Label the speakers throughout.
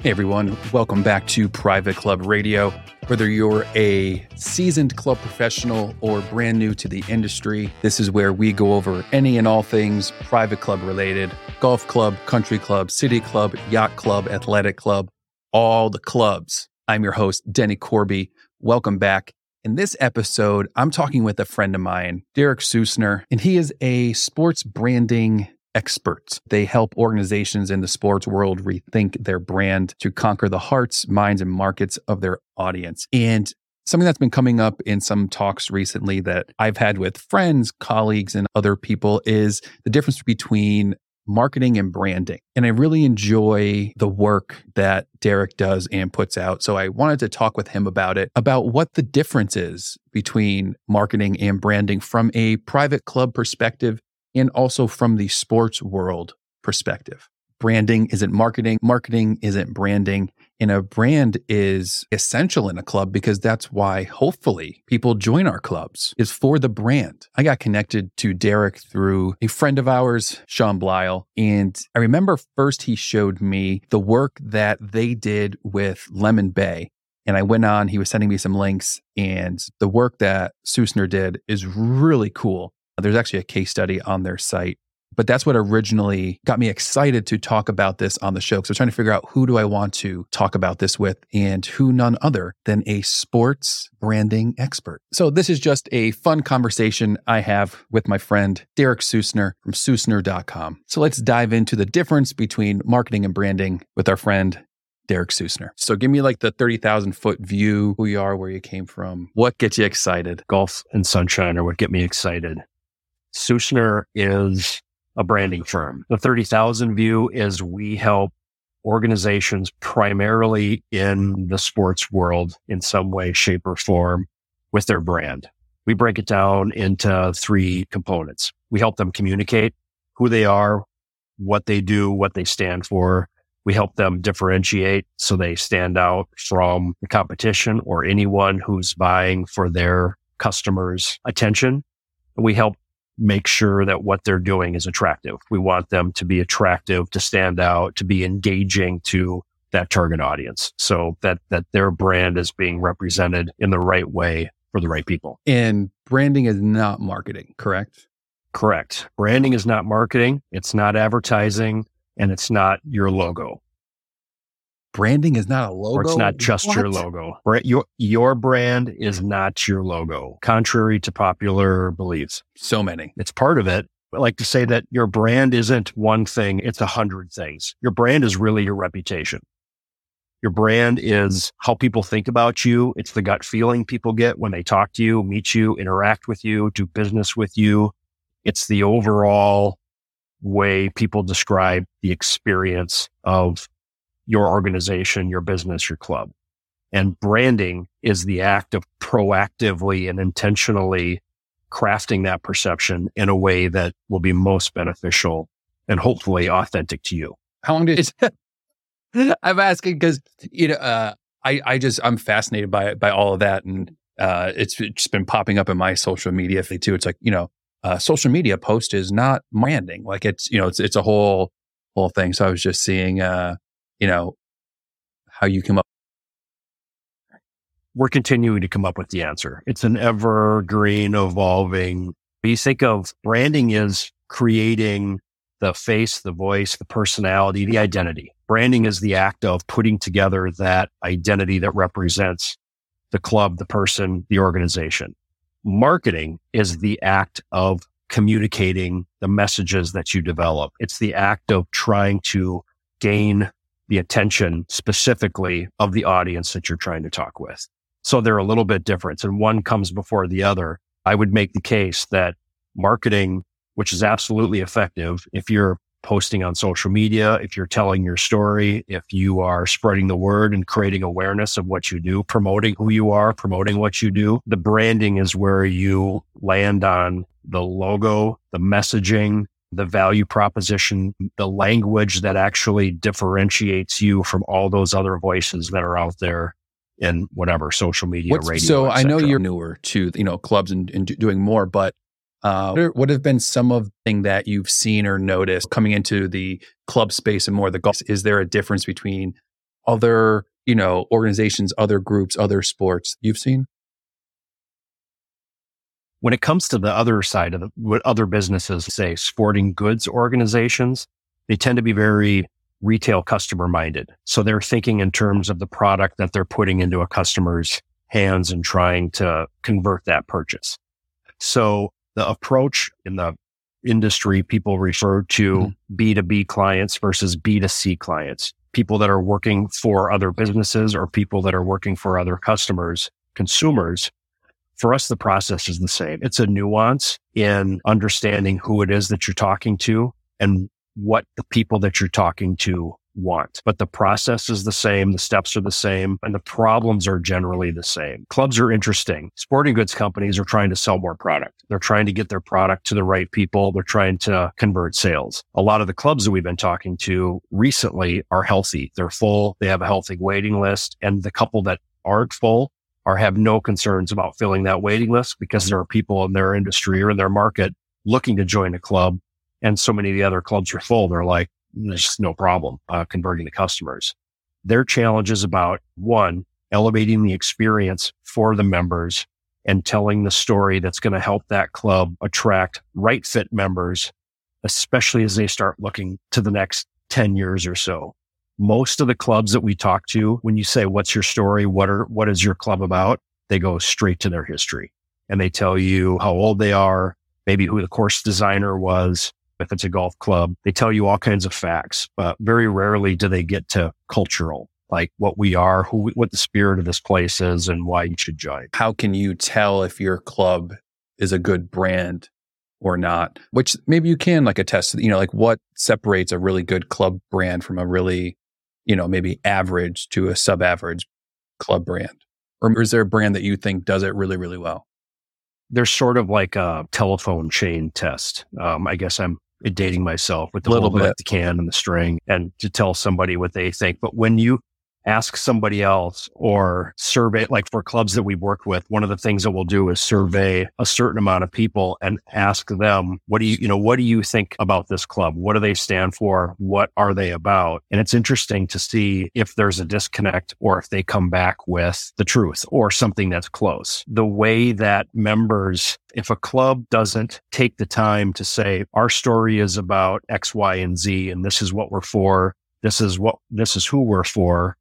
Speaker 1: Hey everyone, welcome back to Private Club Radio. Whether you're a seasoned club professional or brand new to the industry, this is where we go over any and all things private club related golf club, country club, city club, yacht club, athletic club, all the clubs. I'm your host, Denny Corby. Welcome back. In this episode, I'm talking with a friend of mine, Derek Sussner, and he is a sports branding experts. They help organizations in the sports world rethink their brand to conquer the hearts, minds, and markets of their audience. And something that's been coming up in some talks recently that I've had with friends, colleagues, and other people is the difference between marketing and branding. And I really enjoy the work that Derek does and puts out. So I wanted to talk with him about it, about what the difference is between marketing and branding from a private club perspective and also from the sports world perspective. Branding isn't marketing, marketing isn't branding. And a brand is essential in a club because that's why hopefully people join our clubs is for the brand. I got connected to Derek through a friend of ours, Sean Blyle. And I remember first he showed me the work that they did with Lemon Bay. And I went on, he was sending me some links, and the work that Sussner did is really cool. There's actually a case study on their site. But that's what originally got me excited to talk about this on the show. Because I was trying to figure out who do I want to talk about this with and who none other than a sports branding expert. So this is just a fun conversation I have with my friend Derek Sussner from Sussner.com. So let's dive into the difference between marketing and branding with our friend Derek Sussner. So give me like the 30,000 foot view, who you are, where you came from. What gets you excited?
Speaker 2: Golf and sunshine are what get me excited. Sussner is a branding firm. The 30,000 view is we help organizations primarily in the sports world in some way, shape, or form with their brand. We break it down into three components. We help them communicate who they are, what they do, what they stand for. We help them differentiate so they stand out from the competition or anyone who's vying for their customers' attention. We help make sure that what they're doing is attractive. We want them to be attractive, to stand out, to be engaging to that target audience so that, that their brand is being represented in the right way for the right people.
Speaker 1: And branding is not marketing, correct?
Speaker 2: Correct. Branding is not marketing. It's not advertising and it's not your logo.
Speaker 1: Branding is not a logo.
Speaker 2: Or it's not just what? your logo. Your, your brand is not your logo, contrary to popular beliefs.
Speaker 1: So many.
Speaker 2: It's part of it. I like to say that your brand isn't one thing, it's a hundred things. Your brand is really your reputation. Your brand is how people think about you. It's the gut feeling people get when they talk to you, meet you, interact with you, do business with you. It's the overall way people describe the experience of your organization, your business, your club. And branding is the act of proactively and intentionally crafting that perception in a way that will be most beneficial and hopefully authentic to you.
Speaker 1: How long did it? I'm asking because you know uh, I I just I'm fascinated by by all of that and uh, it's just been popping up in my social media feed too. It's like you know uh, social media post is not branding like it's you know it's it's a whole whole thing. So I was just seeing uh, you know, how you come up?
Speaker 2: We're continuing to come up with the answer. It's an evergreen, evolving. You think of branding is creating the face, the voice, the personality, the identity. Branding is the act of putting together that identity that represents the club, the person, the organization. Marketing is the act of communicating the messages that you develop. It's the act of trying to gain the attention specifically of the audience that you're trying to talk with. So they're a little bit different and one comes before the other. I would make the case that marketing, which is absolutely effective if you're posting on social media, if you're telling your story, if you are spreading the word and creating awareness of what you do, promoting who you are, promoting what you do. The branding is where you land on the logo, the messaging, the value proposition, the language that actually differentiates you from all those other voices that are out there in whatever social media, What's, radio.
Speaker 1: So I know you're newer to you know clubs and, and doing more, but uh, what, are, what have been some of the thing that you've seen or noticed coming into the club space and more the golf? Is there a difference between other, you know, organizations, other groups, other sports you've seen?
Speaker 2: When it comes to the other side of the, what other businesses say, sporting goods organizations, they tend to be very retail customer minded. So they're thinking in terms of the product that they're putting into a customer's hands and trying to convert that purchase. So the approach in the industry, people refer to mm-hmm. B2B clients versus B2C clients, people that are working for other businesses or people that are working for other customers, consumers. For us, the process is the same. It's a nuance in understanding who it is that you're talking to and what the people that you're talking to want. But the process is the same, the steps are the same, and the problems are generally the same. Clubs are interesting. Sporting goods companies are trying to sell more product. They're trying to get their product to the right people. They're trying to convert sales. A lot of the clubs that we've been talking to recently are healthy. They're full. They have a healthy waiting list. And the couple that aren't full are have no concerns about filling that waiting list because there are people in their industry or in their market looking to join a club. And so many of the other clubs are full. They're like, there's just no problem uh, converting the customers. Their challenge is about one, elevating the experience for the members and telling the story that's going to help that club attract right fit members, especially as they start looking to the next 10 years or so. Most of the clubs that we talk to, when you say, what's your story? What are, what is your club about? They go straight to their history and they tell you how old they are, maybe who the course designer was, if it's a golf club, they tell you all kinds of facts, but very rarely do they get to cultural, like what we are, who, what the spirit of this place is and why you should join.
Speaker 1: How can you tell if your club is a good brand or not? Which maybe you can like attest to, you know, like what separates a really good club brand from a really, you know, maybe average to a sub average club brand? Or is there a brand that you think does it really, really well?
Speaker 2: There's sort of like a telephone chain test. Um, I guess I'm dating myself with the little bit the can and the string and to tell somebody what they think. But when you ask somebody else or survey, like for clubs that we've worked with, one of the things that we'll do is survey a certain amount of people and ask them, what do you, you know, what do you think about this club? What do they stand for? What are they about? And it's interesting to see if there's a disconnect or if they come back with the truth or something that's close. The way that members if a club doesn't take the time to say, our story is about X, Y, and Z, and this is what we're for, this is what, this is who we're for,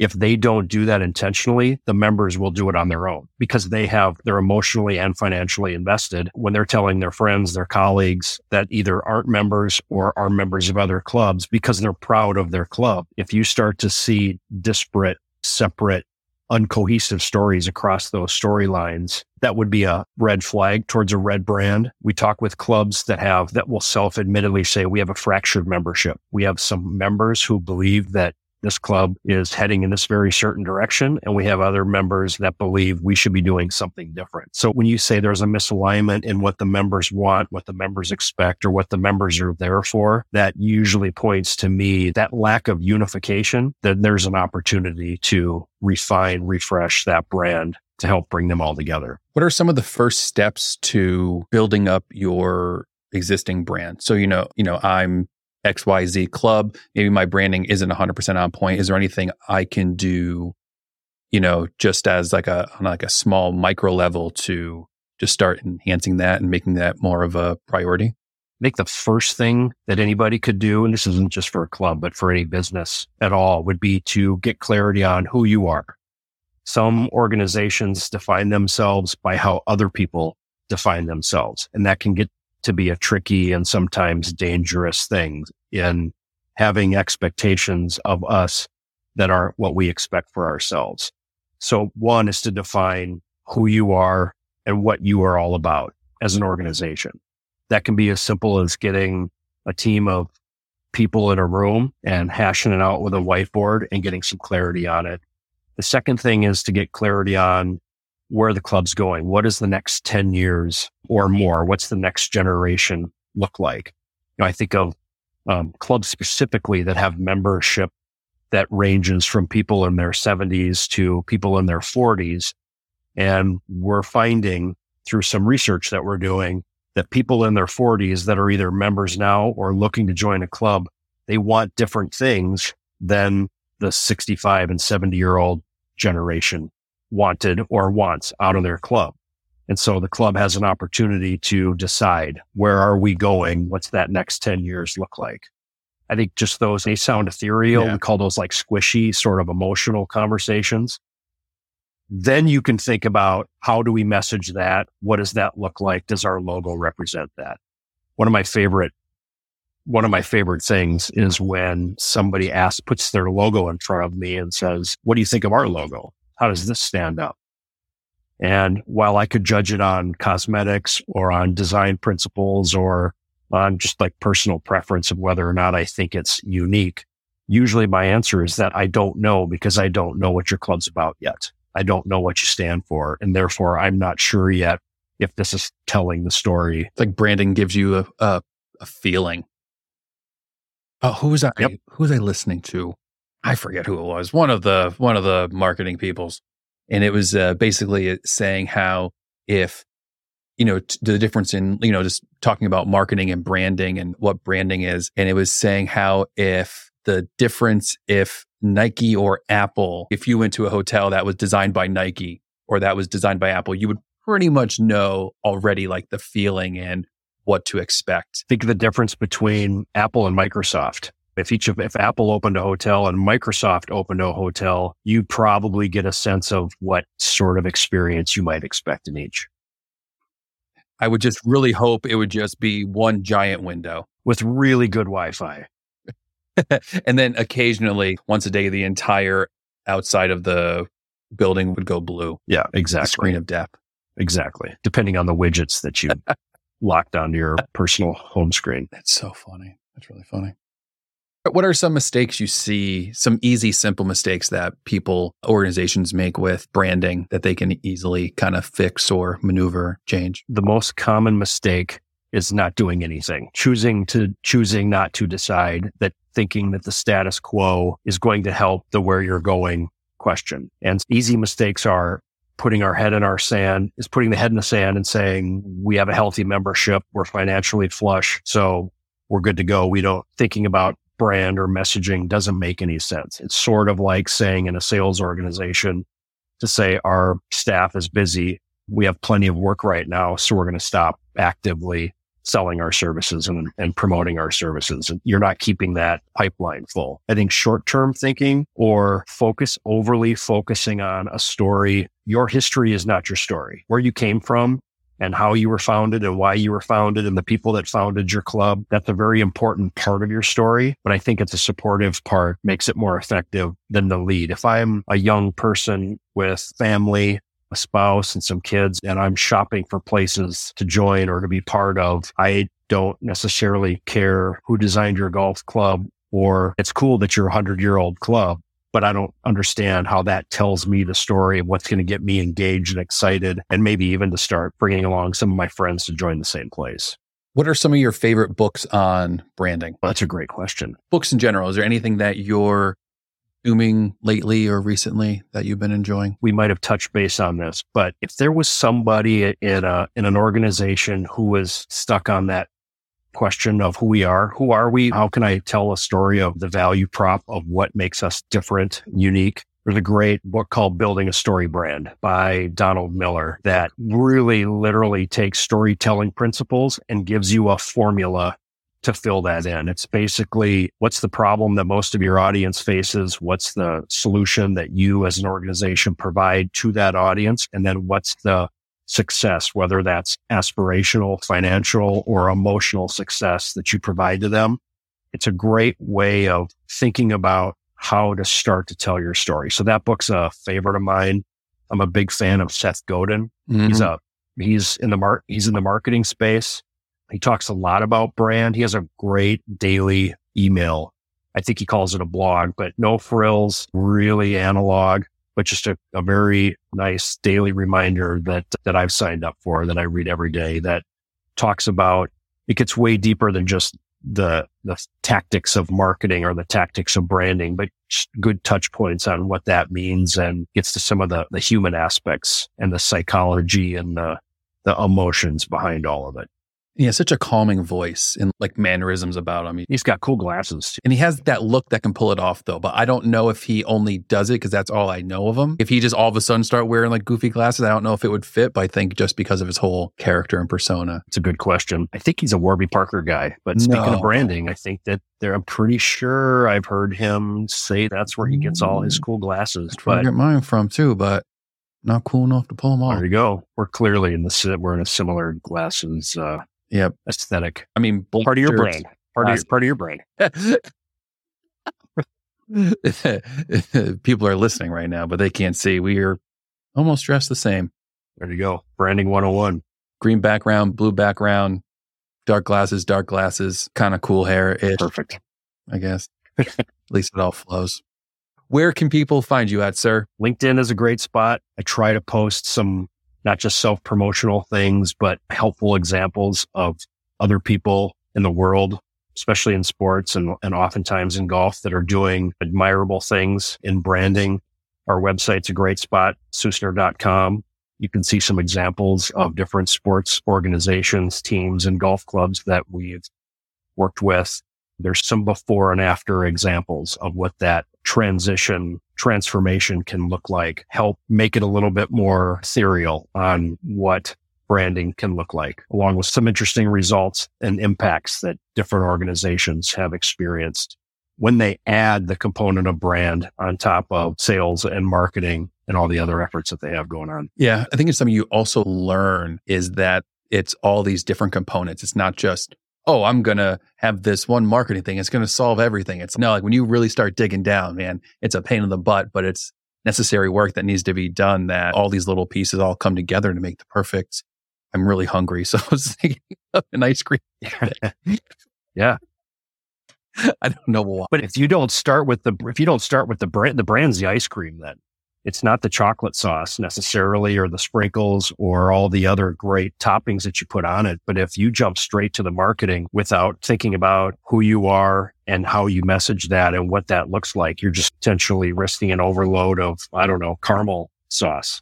Speaker 2: if they don't do that intentionally, the members will do it on their own because they have, they're emotionally and financially invested when they're telling their friends, their colleagues that either aren't members or are members of other clubs because they're proud of their club. If you start to see disparate, separate, uncohesive stories across those storylines, that would be a red flag towards a red brand. We talk with clubs that have, that will self admittedly say we have a fractured membership. We have some members who believe that this club is heading in this very certain direction. And we have other members that believe we should be doing something different. So when you say there's a misalignment in what the members want, what the members expect, or what the members are there for, that usually points to me that lack of unification, that there's an opportunity to refine, refresh that brand to help bring them all together.
Speaker 1: What are some of the first steps to building up your existing brand? So, you know, you know, I'm XYZ club. Maybe my branding isn't 100% on point. Is there anything I can do, you know, just as like a, on like a small micro level to just start enhancing that and making that more of a priority?
Speaker 2: I think the first thing that anybody could do, and this isn't just for a club, but for any business at all, would be to get clarity on who you are. Some organizations define themselves by how other people define themselves, and that can get to be a tricky and sometimes dangerous thing in having expectations of us that are what we expect for ourselves. So one is to define who you are and what you are all about as an organization. That can be as simple as getting a team of people in a room and hashing it out with a whiteboard and getting some clarity on it. The second thing is to get clarity on where the club's going. What is the next 10 years or more? What's the next generation look like? You know, I think of um, clubs specifically that have membership that ranges from people in their 70s to people in their 40s. And we're finding through some research that we're doing that people in their 40s that are either members now or looking to join a club, they want different things than the 65 and 70 year old generation wanted or wants out of their club. And so the club has an opportunity to decide where are we going? What's that next 10 years look like? I think just those, they sound ethereal. Yeah. We call those like squishy, sort of emotional conversations. Then you can think about how do we message that? What does that look like? Does our logo represent that? One of my favorite, one of my favorite things is when somebody asks, puts their logo in front of me and says, what do you think of our logo? How does this stand up? And while I could judge it on cosmetics or on design principles or on just like personal preference of whether or not I think it's unique, usually my answer is that I don't know because I don't know what your club's about yet. I don't know what you stand for. And therefore, I'm not sure yet if this is telling the story.
Speaker 1: It's like branding gives you a, a, a feeling. Oh, who was I? Yep. Who was I listening to? I forget who it was. One of the one of the marketing peoples, and it was uh, basically saying how if you know t- the difference in you know just talking about marketing and branding and what branding is, and it was saying how if the difference if Nike or Apple, if you went to a hotel that was designed by Nike or that was designed by Apple, you would pretty much know already like the feeling and what to expect.
Speaker 2: Think of the difference between Apple and Microsoft. If each of, if Apple opened a hotel and Microsoft opened a hotel, you'd probably get a sense of what sort of experience you might expect in each.
Speaker 1: I would just really hope it would just be one giant window
Speaker 2: with really good Wi Fi.
Speaker 1: and then occasionally, once a day, the entire outside of the building would go blue.
Speaker 2: Yeah, exactly.
Speaker 1: screen of death.
Speaker 2: Exactly. Depending on the widgets that you locked onto your personal home screen.
Speaker 1: That's so funny. That's really funny. What are some mistakes you see, some easy, simple mistakes that people, organizations make with branding that they can easily kind of fix or maneuver, change?
Speaker 2: The most common mistake is not doing anything, choosing to, choosing not to decide that thinking that the status quo is going to help the where you're going question. And easy mistakes are putting our head in our sand is putting the head in the sand and saying, we have a healthy membership. We're financially flush. So we're good to go. We don't thinking about brand or messaging doesn't make any sense. It's sort of like saying in a sales organization to say our staff is busy. We have plenty of work right now. So we're going to stop actively selling our services and, and promoting our services. And you're not keeping that pipeline full. I think short term thinking or focus overly focusing on a story. Your history is not your story. Where you came from and how you were founded and why you were founded and the people that founded your club. That's a very important part of your story. But I think it's a supportive part makes it more effective than the lead. If I'm a young person with family a spouse and some kids and I'm shopping for places to join or to be part of, I don't necessarily care who designed your golf club or it's cool that you're a hundred year old club, but I don't understand how that tells me the story of what's going to get me engaged and excited and maybe even to start bringing along some of my friends to join the same place.
Speaker 1: What are some of your favorite books on branding?
Speaker 2: Well, that's a great question.
Speaker 1: Books in general. Is there anything that you're consuming lately or recently that you've been enjoying?
Speaker 2: We might have touched base on this, but if there was somebody in a in an organization who was stuck on that question of who we are, who are we? How can I tell a story of the value prop of what makes us different, unique? There's a great book called Building a Story Brand by Donald Miller that really literally takes storytelling principles and gives you a formula to fill that in. It's basically what's the problem that most of your audience faces? What's the solution that you as an organization provide to that audience? And then what's the success, whether that's aspirational, financial, or emotional success that you provide to them? It's a great way of thinking about how to start to tell your story. So that book's a favorite of mine. I'm a big fan of Seth Godin. Mm-hmm. He's a he's in the mar- he's in the marketing space. He talks a lot about brand. He has a great daily email. I think he calls it a blog, but no frills, really analog, but just a, a very nice daily reminder that, that I've signed up for that I read every day that talks about it gets way deeper than just the the tactics of marketing or the tactics of branding, but good touch points on what that means and gets to some of the the human aspects and the psychology and the the emotions behind all of it.
Speaker 1: He has such a calming voice and like mannerisms about him.
Speaker 2: He's got cool glasses.
Speaker 1: And he has that look that can pull it off though. But I don't know if he only does it because that's all I know of him. If he just all of a sudden start wearing like goofy glasses, I don't know if it would fit. But I think just because of his whole character and persona.
Speaker 2: It's a good question. I think he's a Warby Parker guy. But speaking
Speaker 1: No.
Speaker 2: of branding, I think that there, I'm pretty sure I've heard him say that's where he gets all his cool glasses.
Speaker 1: That's where I get mine from too, but not cool enough to pull them off.
Speaker 2: there you go. We're clearly in the we're in a similar glasses uh,
Speaker 1: Yep.
Speaker 2: aesthetic.
Speaker 1: I mean,
Speaker 2: Part of your
Speaker 1: shirts-
Speaker 2: brain. Part of your, part of your brain.
Speaker 1: People are listening right now, but they can't see. We are almost dressed the same.
Speaker 2: There you go. Branding 101.
Speaker 1: Green background, blue background, dark glasses, dark glasses, kind of cool hair
Speaker 2: Perfect.
Speaker 1: I guess. At least it all flows. Where can people find you at, sir?
Speaker 2: LinkedIn is a great spot. I try to post some not just self promotional things, but helpful examples of other people in the world, especially in sports and, and oftentimes in golf that are doing admirable things in branding. Our website's a great spot, Sussner.com. You can see some examples of different sports organizations, teams, and golf clubs that we've worked with. There's some before and after examples of what that transition transformation can look like. Help make it a little bit more serial on what branding can look like, along with some interesting results and impacts that different organizations have experienced when they add the component of brand on top of sales and marketing and all the other efforts that they have going on.
Speaker 1: Yeah, I think it's something you also learn is that it's all these different components. It's not just, oh, I'm going to have this one marketing thing. It's going to solve everything. It's no, like when you really start digging down, man, it's a pain in the butt, but it's necessary work that needs to be done that all these little pieces all come together to make the perfect. I'm really hungry. So I was thinking of an ice cream.
Speaker 2: yeah.
Speaker 1: I don't know why.
Speaker 2: But if you don't start with the if you don't start with the brand, the brand's the ice cream. Then it's not the chocolate sauce necessarily, or the sprinkles, or all the other great toppings that you put on it. But if you jump straight to the marketing without thinking about who you are and how you message that and what that looks like, you're just potentially risking an overload of I don't know caramel sauce,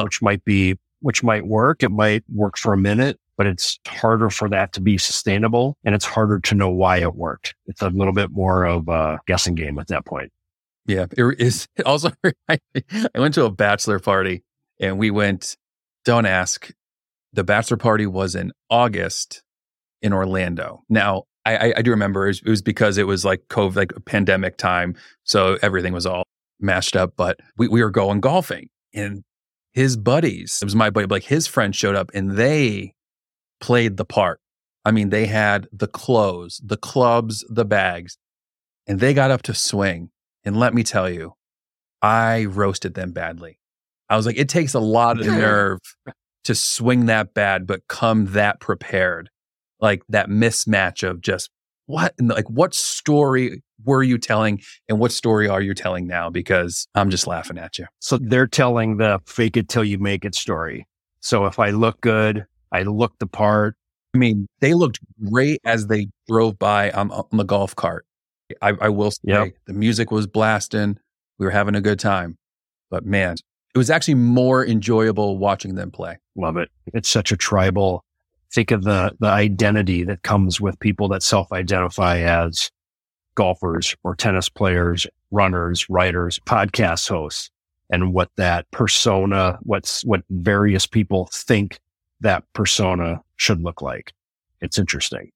Speaker 2: which might be which might work. It might work for a minute, but it's harder for that to be sustainable and it's harder to know why it worked. It's a little bit more of a guessing game at that point.
Speaker 1: Yeah, it is. It also, I went to a bachelor party and we went. Don't ask. The bachelor party was in August in Orlando. Now, I, I, do remember it was, it was because it was like COVID, like pandemic time, so everything was all mashed up. But we we were going golfing, and his buddies, it was my buddy, like his friends showed up, and they played the part. I mean, they had the clothes, the clubs, the bags, and they got up to swing. And let me tell you, I roasted them badly. I was like, it takes a lot of nerve to swing that bad, but come that prepared. Like that mismatch of just what, and like, what story were you telling and what story are you telling now? Because I'm just laughing at you.
Speaker 2: So they're telling the fake it till you make it story. So if I look good, I look the part.
Speaker 1: I mean, they looked great as they drove by on, on the golf cart. I, I will say
Speaker 2: Yep.
Speaker 1: the music was blasting. We were having a good time. But man, it was actually more enjoyable watching them play.
Speaker 2: Love it. It's such a tribal. Think of the the identity that comes with people that self-identify as golfers or tennis players, runners, writers, podcast hosts, and what that persona, what's what various people think that persona should look like. It's interesting.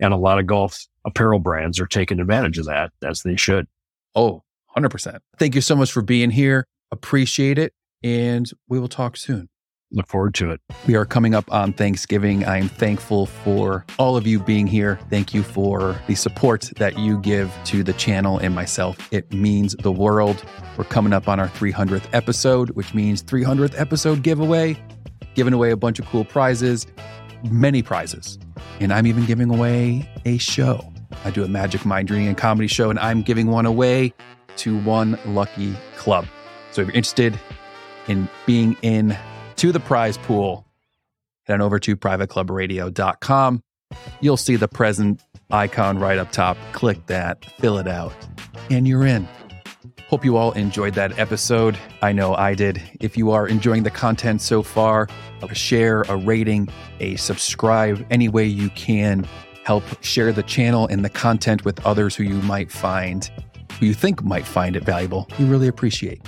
Speaker 2: And a lot of golf apparel brands are taking advantage of that as they should.
Speaker 1: Oh, 100%. Thank you so much for being here. Appreciate it. And we will talk soon.
Speaker 2: Look forward to it.
Speaker 1: We are coming up on Thanksgiving. I am thankful for all of you being here. Thank you for the support that you give to the channel and myself. It means the world. We're coming up on our 300th episode, which means 300th episode giveaway, giving away a bunch of cool prizes, many prizes. And I'm even giving away a show. I do a magic mind reading and comedy show, and I'm giving one away to one lucky club. So if you're interested in being in to the prize pool, head on over to privateclubradio.com. You'll see the present icon right up top. Click that, fill it out, and you're in. Hope you all enjoyed that episode. I know I did. If you are enjoying the content so far, share, a rating, a subscribe, any way you can help share the channel and the content with others who you might find, who you think might find it valuable. We really appreciate.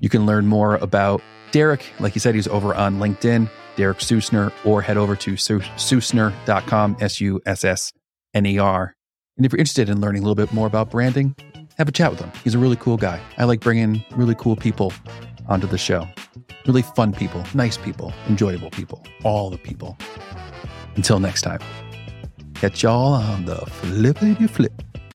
Speaker 1: You can learn more about Derek. Like you said, he's over on LinkedIn, Derek Sussner, or head over to sussner.com, S U S S N E R. And if you're interested in learning a little bit more about branding, have a chat with him. He's a really cool guy. I like bringing really cool people onto the show. Really fun people, nice people, enjoyable people, all the people. Until next time, catch y'all on the flippity flip.